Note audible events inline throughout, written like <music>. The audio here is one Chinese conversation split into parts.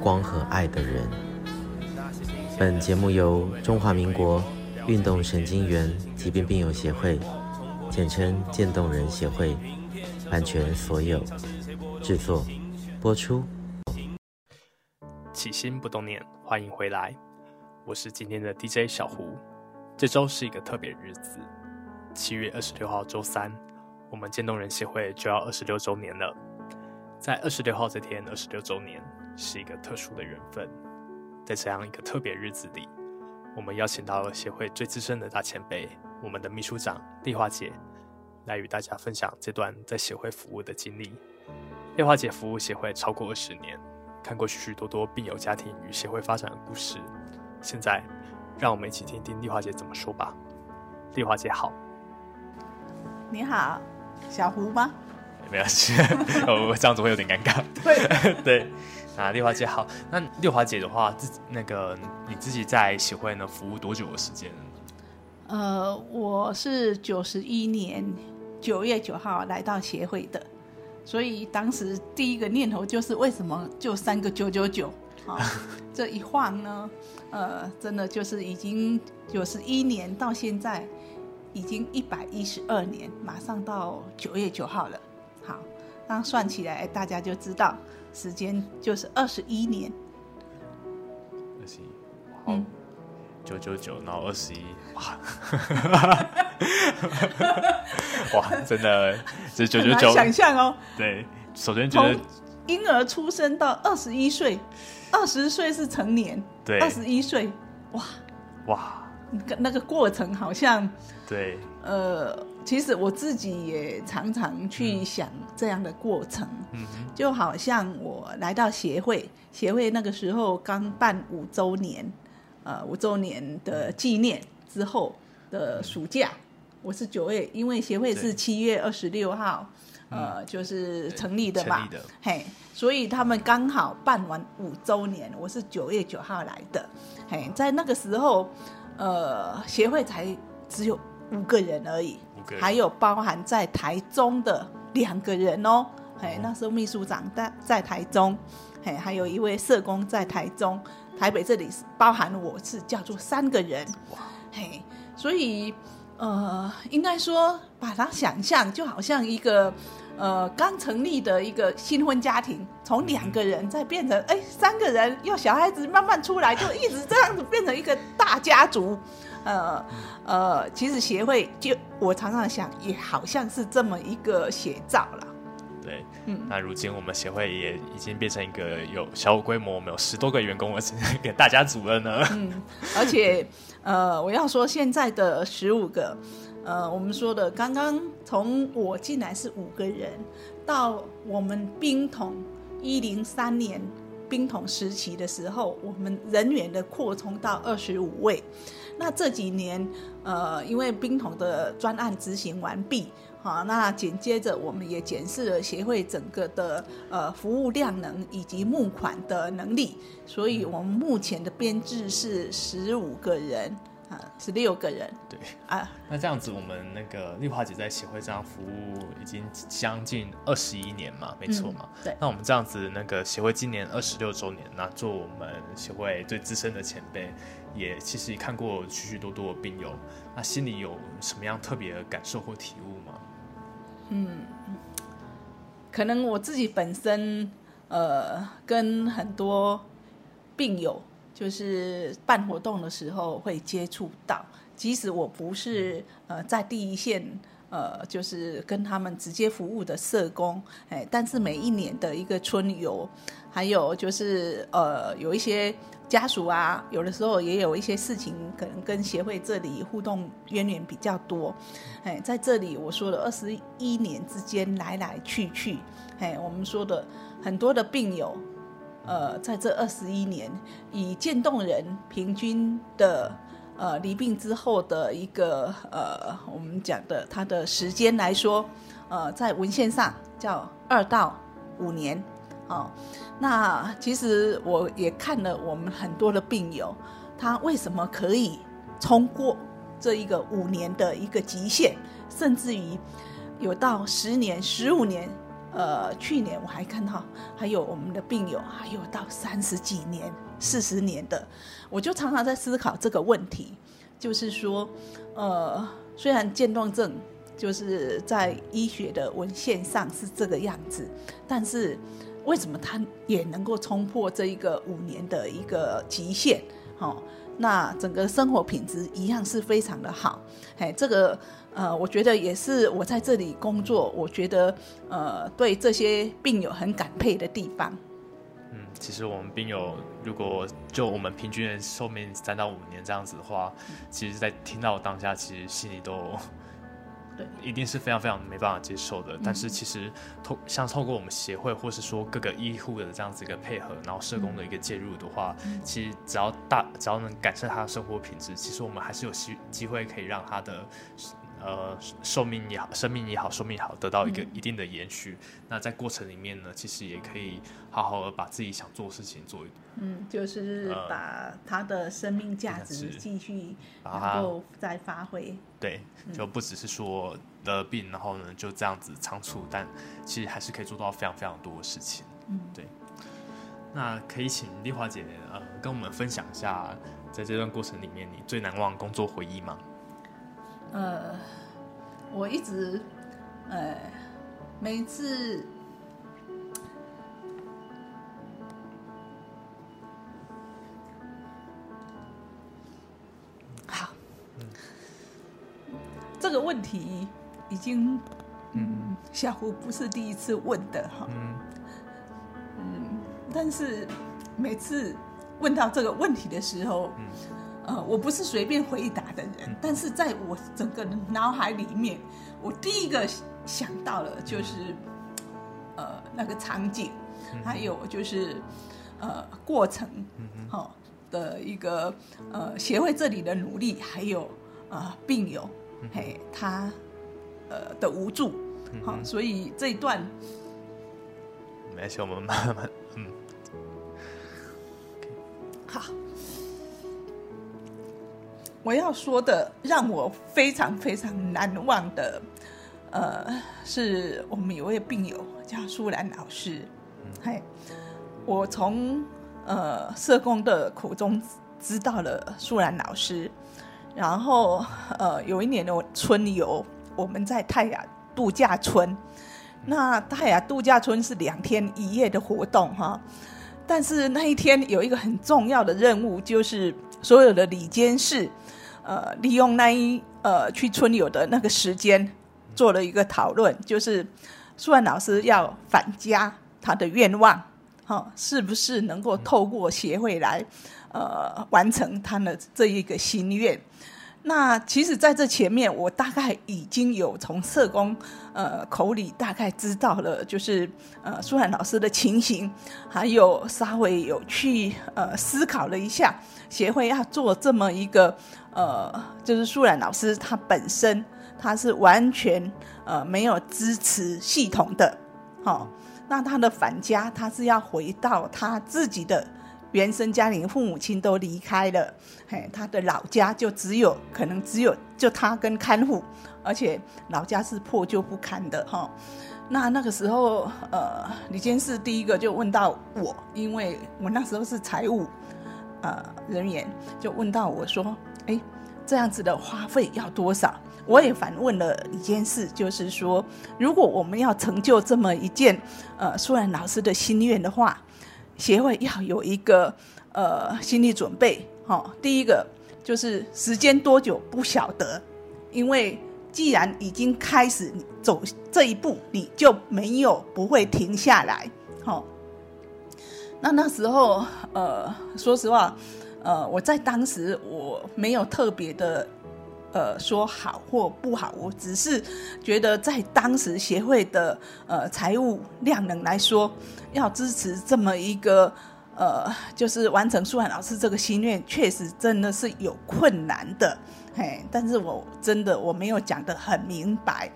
光和爱的人。本节目由中华民国运动神经元疾病病友协会，简称渐冻人协会，版权所有，制作播出。起心不动念，欢迎回来，我是今天的 DJ 小胡。这周是一个特别日子，七月二十六号周三，我们渐冻人协会就要二十六周年了。在二十六号这天，二十六周年是一个特殊的缘分，在这样一个特别日子里。我们邀请到了协会最资深的大前辈，我们的秘书长丽华姐，来与大家分享这段在协会服务的经历。丽华姐服务协会超过二十年，看过许许多多病友家庭与协会发展的故事。现在，让我们一起听听丽华姐怎么说吧。丽华姐好，你好，小胡吗？没关系，<laughs> 我这样子会有点尴尬。对 <laughs> 对。啊，丽华姐好。那丽华姐的话，自己那个你自己在协会呢服务多久的时间？呃，我是九十一年九月九号来到协会的，所以当时第一个念头就是为什么就三个九九九？啊，<laughs> 这一晃呢，呃，真的就是已经九十一年到现在已经一百一十二年，马上到九月九号了。好，那算起来大家就知道。时间就是二十一年，二十一，好，九九九，然后二十一，哇，<laughs> 哇，真的，这九九九，想象哦，对，首先觉得婴儿出生到二十一岁，二十岁是成年，对，二十一岁，哇，哇，那个那个过程好像，对，呃。其实我自己也常常去想这样的过程，嗯，就好像我来到协会，协会那个时候刚办五周年，呃，五周年的纪念之后的暑假，我是九月，因为协会是七月二十六号，呃，就是成立的嘛，嘿，所以他们刚好办完五周年，我是九月九号来的，嘿，在那个时候，呃，协会才只有五个人而已。还有包含在台中的两个人哦，哎，那时候秘书长在在台中，哎，还有一位社工在台中，台北这里包含我是叫做三个人，嘿，所以呃，应该说把它想象就好像一个呃刚成立的一个新婚家庭，从两个人再变成哎三个人，又小孩子慢慢出来，就一直这样子变成一个大家族。呃呃，其实协会就我常常想，也好像是这么一个写照了。对，嗯，那如今我们协会也已经变成一个有小规模，我们有十多个员工，而且一个大家族了呢。嗯，而且呃，我要说现在的十五个，呃，我们说的刚刚从我进来是五个人，到我们兵统一零三年兵统时期的时候，我们人员的扩充到二十五位。那这几年，呃，因为兵统的专案执行完毕，好，那紧接着我们也检视了协会整个的呃服务量能以及募款的能力，所以我们目前的编制是十五个人。十六个人，对啊，那这样子，我们那个丽华姐在协会这样服务已经将近二十一年嘛，没错嘛、嗯。对，那我们这样子，那个协会今年二十六周年，那做我们协会最资深的前辈，也其实也看过许许多多的病友，那心里有什么样特别的感受或体悟吗？嗯，可能我自己本身，呃，跟很多病友。就是办活动的时候会接触到，即使我不是呃在第一线，呃就是跟他们直接服务的社工，哎，但是每一年的一个春游，还有就是呃有一些家属啊，有的时候也有一些事情，可能跟协会这里互动渊源比较多，哎，在这里我说的二十一年之间来来去去，哎，我们说的很多的病友。呃，在这二十一年，以渐冻人平均的呃离病之后的一个呃我们讲的他的时间来说，呃，在文献上叫二到五年。哦，那其实我也看了我们很多的病友，他为什么可以冲过这一个五年的一个极限，甚至于有到十年、十五年。呃，去年我还看到还有我们的病友还有到三十几年、四十年的，我就常常在思考这个问题，就是说，呃，虽然渐冻症就是在医学的文献上是这个样子，但是为什么他也能够冲破这一个五年的一个极限？哦，那整个生活品质一样是非常的好，哎，这个。呃，我觉得也是我在这里工作，我觉得呃，对这些病友很感佩的地方。嗯，其实我们病友如果就我们平均的寿命三到五年这样子的话，嗯、其实，在听到当下，其实心里都对，<laughs> 一定是非常非常没办法接受的。嗯、但是其实透像透过我们协会，或是说各个医护的这样子一个配合，然后社工的一个介入的话，嗯、其实只要大只要能改善他的生活品质，其实我们还是有机机会可以让他的。呃，寿命也好，生命也好，寿命也好，得到一个一定的延续。嗯、那在过程里面呢，其实也可以好好的把自己想做的事情做一点。嗯，就是把他的生命价值继续能够再发挥。对，就不只是说得病，然后呢就这样子仓促，但其实还是可以做到非常非常多的事情。嗯，对。那可以请丽华姐呃跟我们分享一下，在这段过程里面你最难忘工作回忆吗？呃，我一直，呃，每次，好，嗯，这个问题已经，嗯，小胡不是第一次问的哈，嗯，嗯，但是每次问到这个问题的时候，嗯。呃，我不是随便回答的人，但是在我整个脑海里面，我第一个想到了就是，呃，那个场景，还有就是，呃，过程，好的一个呃协会这里的努力，还有呃病友，嘿，他呃的无助，好，所以这一段，没事，我们慢慢，嗯，好。我要说的，让我非常非常难忘的，呃，是我们有位病友叫舒兰老师，嘿，我从呃社工的口中知道了舒兰老师，然后呃有一年的春游，我们在泰雅度假村，那泰雅度假村是两天一夜的活动哈，但是那一天有一个很重要的任务，就是所有的理监事。呃，利用那一呃去春游的那个时间，做了一个讨论，就是苏兰老师要返家，他的愿望，哈、是不是能够透过协会来，呃，完成他的这一个心愿？那其实，在这前面，我大概已经有从社工呃口里大概知道了，就是呃苏兰老师的情形，还有稍微有去呃思考了一下，协会要做这么一个呃，就是苏兰老师他本身他是完全呃没有支持系统的，好、哦，那他的返家他是要回到他自己的。原生家庭父母亲都离开了，嘿，他的老家就只有可能只有就他跟看护，而且老家是破旧不堪的哈。那那个时候，呃，李监事第一个就问到我，因为我那时候是财务呃人员，就问到我说：“哎，这样子的花费要多少？”我也反问了理监事，就是说，如果我们要成就这么一件呃苏然老师的心愿的话。协会要有一个呃心理准备，哈、哦，第一个就是时间多久不晓得，因为既然已经开始走这一步，你就没有不会停下来，好、哦。那那时候呃，说实话，呃，我在当时我没有特别的呃说好或不好，我只是觉得在当时协会的呃财务量能来说，要支持这么一个呃就是完成舒涵老师这个心愿，确实真的是有困难的，嘿，但是我真的我没有讲得很明白，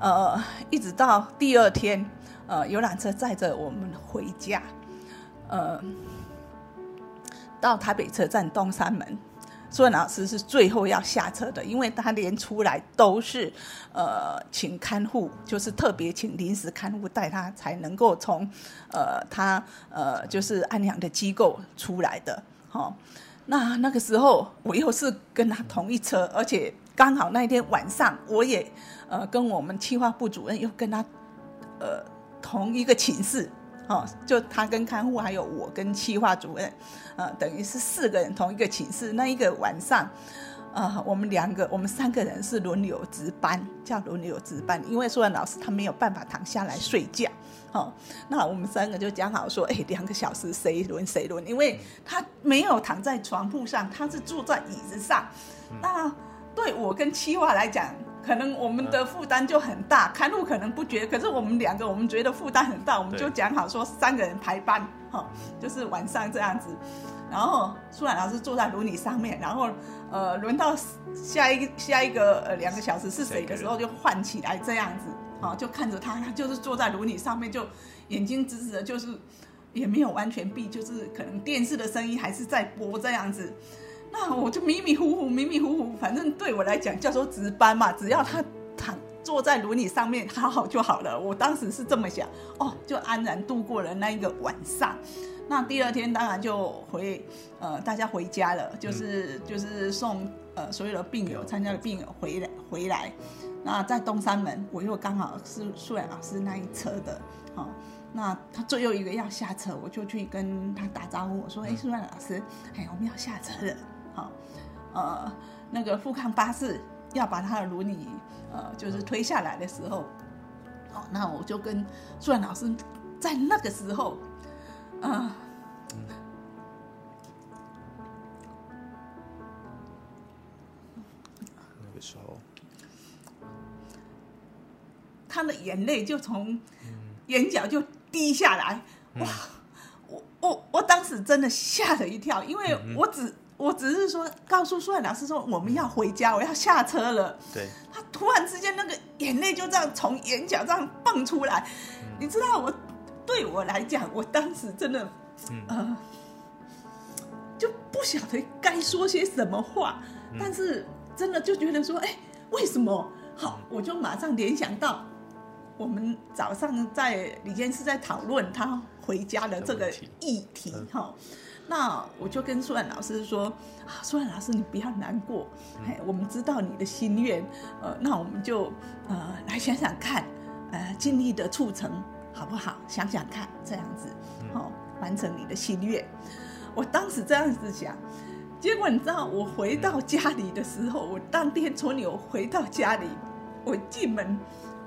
呃，一直到第二天，呃，游览车载着我们回家，呃。到台北车站东山门，苏文老师是最后要下车的，因为他连出来都是，呃，请看护，就是特别请临时看护带他，才能够从，呃，他呃就是安养的机构出来的。好、哦，那那个时候我又是跟他同一车，而且刚好那天晚上我也，呃，跟我们企划部主任又跟他，呃，同一个寝室。哦，就他跟看护，还有我跟企划主任，呃，等于是四个人同一个寝室。那一个晚上，呃，我们两个，我们三个人是轮流值班，叫轮流值班。因为苏然老师他没有办法躺下来睡觉，哦，那我们三个就讲好说，哎，两个小时谁轮谁轮，因为他没有躺在床铺上，他是坐在椅子上。那对我跟七划来讲。可能我们的负担就很大，看路可能不觉得，可是我们两个我们觉得负担很大，我们就讲好说三个人排班，哈，就是晚上这样子，然后舒兰老师坐在轮椅上面，然后呃轮到下一个下一个呃两个小时是谁的时候就换起来这样子，好，就看着他，他就是坐在轮椅上面，就眼睛直直的，就是也没有完全闭，就是可能电视的声音还是在播这样子。那我就迷迷糊糊，迷迷糊糊，反正对我来讲叫做值班嘛，只要他躺坐在轮椅上面好好就好了。我当时是这么想，哦，就安然度过了那一个晚上。那第二天当然就回，呃，大家回家了，就是、嗯、就是送呃所有的病友参加的病友回来回来。那在东山门，我又刚好是素然老师那一车的，好、哦，那他最后一个要下车，我就去跟他打招呼，我说：“哎、嗯，素然老师，哎，我们要下车了。”好，呃，那个富康巴士要把他的轮椅，呃，就是推下来的时候，好，那我就跟苏然老师在那个时候，呃，那个时候，他的眼泪就从眼角就滴下来，哇，我我我当时真的吓了一跳，因为我只。我只是说告诉苏远老师说我们要回家，我要下车了。对，他突然之间那个眼泪就这样从眼角这样蹦出来，嗯、你知道我对我来讲，我当时真的，嗯、呃，就不晓得该说些什么话，嗯、但是真的就觉得说，哎，为什么？好，我就马上联想到我们早上在理监事在讨论他回家的这个议题，哈。那我就跟苏兰老师说啊，苏兰老师，你不要难过，哎，我们知道你的心愿，呃，那我们就呃来想想看，呃，尽力的促成好不好？想想看，这样子，好、哦，完成你的心愿。我当时这样子想，结果你知道，我回到家里的时候，我当天从纽回到家里，我进门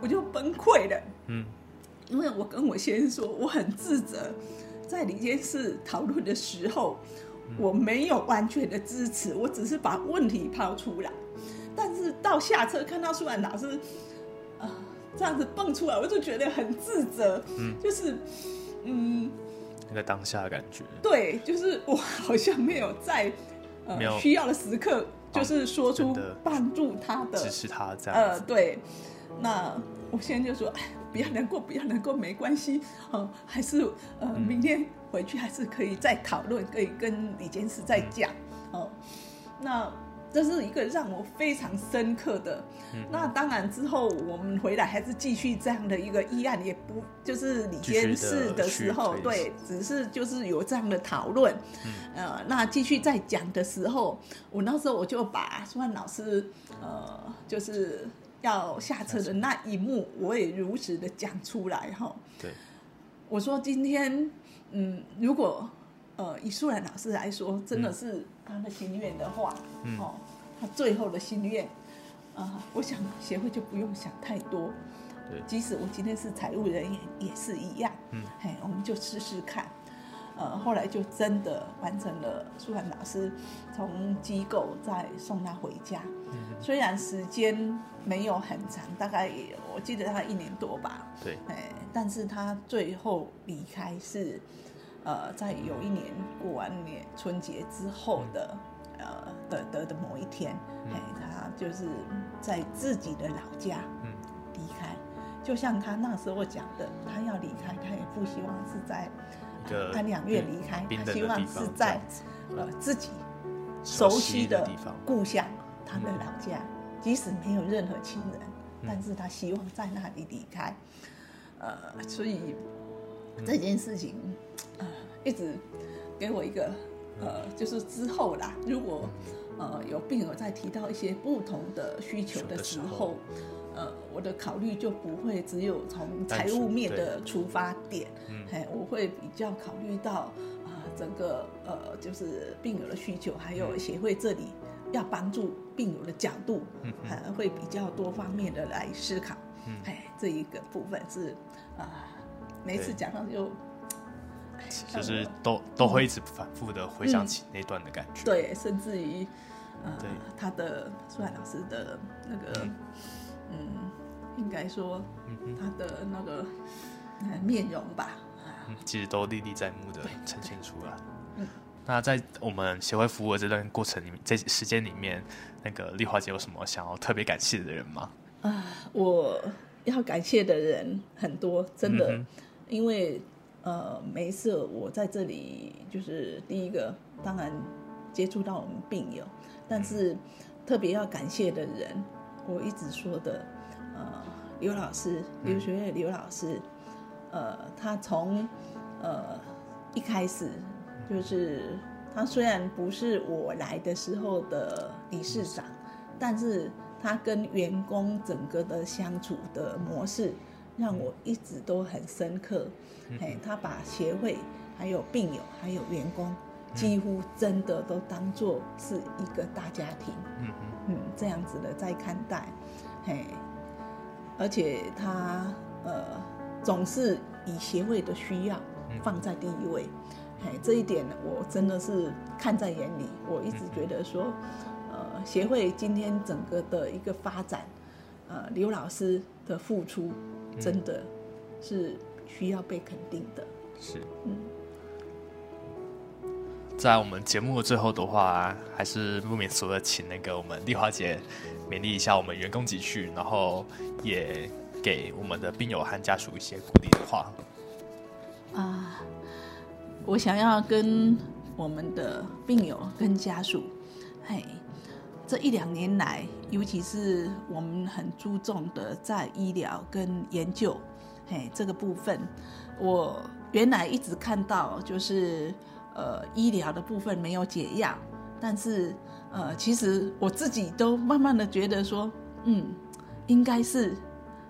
我就崩溃了，嗯，因为我跟我先生说，我很自责。在理监事讨论的时候，我没有完全的支持，我只是把问题抛出来。但是到下车看到苏兰老师，啊、呃，这样子蹦出来，我就觉得很自责。嗯，就是，嗯，那个当下的感觉。对，就是我好像没有在需要的时刻，就是说出帮助他的，支持他这样。呃，对。那我现在就说。不要难过，不要难过，没关系，哦，还是呃，明天回去还是可以再讨论，可以跟李监事再讲，哦，那这是一个让我非常深刻的。那当然之后我们回来还是继续这样的一个议案，也不就是李监事的时候，对，只是就是有这样的讨论，呃，那继续再讲的时候，我那时候我就把苏万老师，呃，就是。要下车的那一幕，我也如实的讲出来哈。对，我说今天，嗯，如果呃以素兰老师来说，真的是他的心愿的话，嗯，哦，他最后的心愿，啊、呃，我想协会就不用想太多。对，即使我今天是财务人员也是一样。嗯，嘿，我们就试试看。呃，后来就真的完成了舒涵老师从机构再送他回家。嗯、虽然时间没有很长，大概我记得他一年多吧。对。哎，但是他最后离开是，呃，在有一年过完年春节之后的，嗯、呃的的的某一天，哎，他就是在自己的老家离开。嗯、就像他那时候讲的，他要离开，他也不希望是在。安养院离开，他希望是在呃自己熟悉的故乡，他的老家，即使没有任何亲人，但是他希望在那里离开。呃，所以这件事情呃一直给我一个呃，就是之后啦，如果呃有病友在提到一些不同的需求的时候。呃，我的考虑就不会只有从财务面的出发点，哎，我会比较考虑到啊、呃，整个呃，就是病友的需求，还有协会这里要帮助病友的角度，嗯，还会比较多方面的来思考，哎，这一个部分是啊、呃，每次讲到就，就是都都会一直反复的回想起那段的感觉，嗯、对，甚至于呃，他的舒海老师的那个。嗯。嗯，应该说他的那个面容吧，嗯，其实都历历在目的呈现出来。嗯，那在我们协会服务的这段过程里面，这时间里面，那个丽华姐有什么想要特别感谢的人吗？啊，我要感谢的人很多，真的，嗯、因为呃，每一次我在这里，就是第一个，当然接触到我们病友，但是特别要感谢的人。我一直说的，呃，刘老师，刘学院刘老师，呃，他从呃一开始就是他虽然不是我来的时候的理事长，但是他跟员工整个的相处的模式让我一直都很深刻。哎，他把协会还有病友还有员工几乎真的都当做是一个大家庭。嗯，这样子的在看待，嘿，而且他呃总是以协会的需要放在第一位，嘿，这一点我真的是看在眼里。我一直觉得说，呃，协会今天整个的一个发展，呃，刘老师的付出真的是需要被肯定的。是，嗯。在我们节目的最后的话，还是不免俗的，请那个我们丽华姐勉励一下我们员工集训，然后也给我们的病友和家属一些鼓励的话。啊，我想要跟我们的病友跟家属，嘿，这一两年来，尤其是我们很注重的在医疗跟研究，嘿，这个部分，我原来一直看到就是。呃，医疗的部分没有解药，但是呃，其实我自己都慢慢的觉得说，嗯，应该是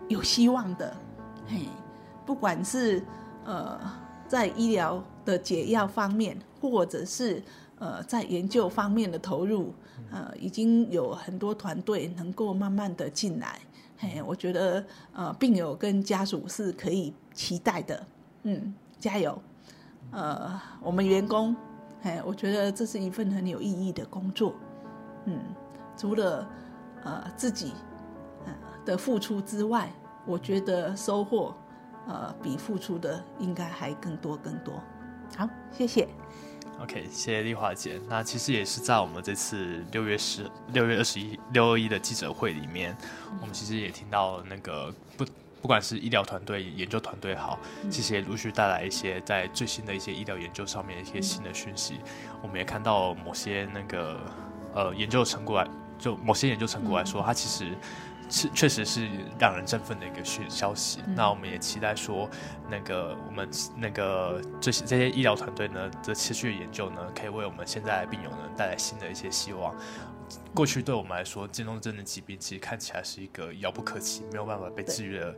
有希望的，嘿，不管是呃在医疗的解药方面，或者是呃在研究方面的投入，呃，已经有很多团队能够慢慢的进来，嘿，我觉得呃病友跟家属是可以期待的，嗯，加油。呃，我们员工，哎，我觉得这是一份很有意义的工作，嗯，除了呃自己呃的付出之外，我觉得收获呃比付出的应该还更多更多。好，谢谢。OK，谢谢丽华姐。那其实也是在我们这次六月十六月二十一六二一的记者会里面，我们其实也听到那个不。不管是医疗团队、研究团队好，其实也陆续带来一些在最新的一些医疗研究上面一些新的讯息。我们也看到某些那个呃研究成果来，就某些研究成果来说，它其实是确实是让人振奋的一个讯消息。那我们也期待说，那个我们那个这些这些医疗团队呢的持续的研究呢，可以为我们现在的病友呢带来新的一些希望。过去对我们来说，渐冻症的疾病其实看起来是一个遥不可及、没有办法被治愈的，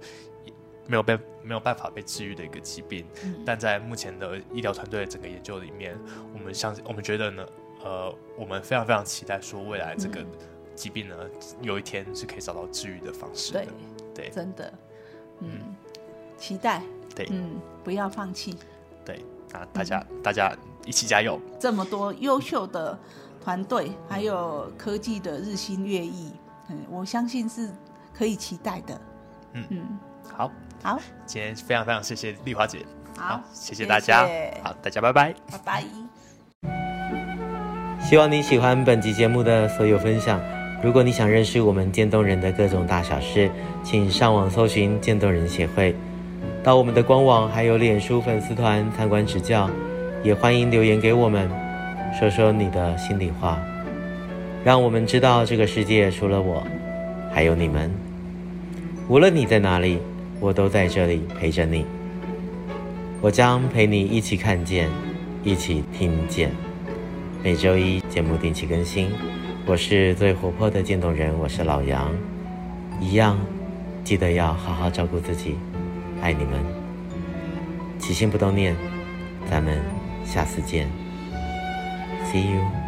没有被没有办法被治愈的一个疾病。嗯、但在目前的医疗团队整个研究里面，我们相信，我们觉得呢，呃，我们非常非常期待说，未来这个疾病呢，嗯、有一天是可以找到治愈的方式的。对，对真的，嗯，嗯期待，对，嗯，不要放弃，对。啊，大家、嗯、大家一起加油！这么多优秀的团队，还有科技的日新月异，嗯，我相信是可以期待的。嗯嗯，好，好，今天非常非常谢谢丽华姐，好，好，谢谢大家，谢谢好，大家拜拜，拜拜。希望你喜欢本集节目的所有分享。如果你想认识我们渐冻人的各种大小事，请上网搜寻渐冻人协会，到我们的官网还有脸书粉丝团参观指教，也欢迎留言给我们，说说你的心里话，让我们知道这个世界除了我，还有你们。无论你在哪里，我都在这里陪着你。我将陪你一起看见，一起听见。每周一节目定期更新。我是最活泼的渐冻人，我是老杨，一样，记得要好好照顾自己，爱你们，起心不冻念，咱们下次见，See you。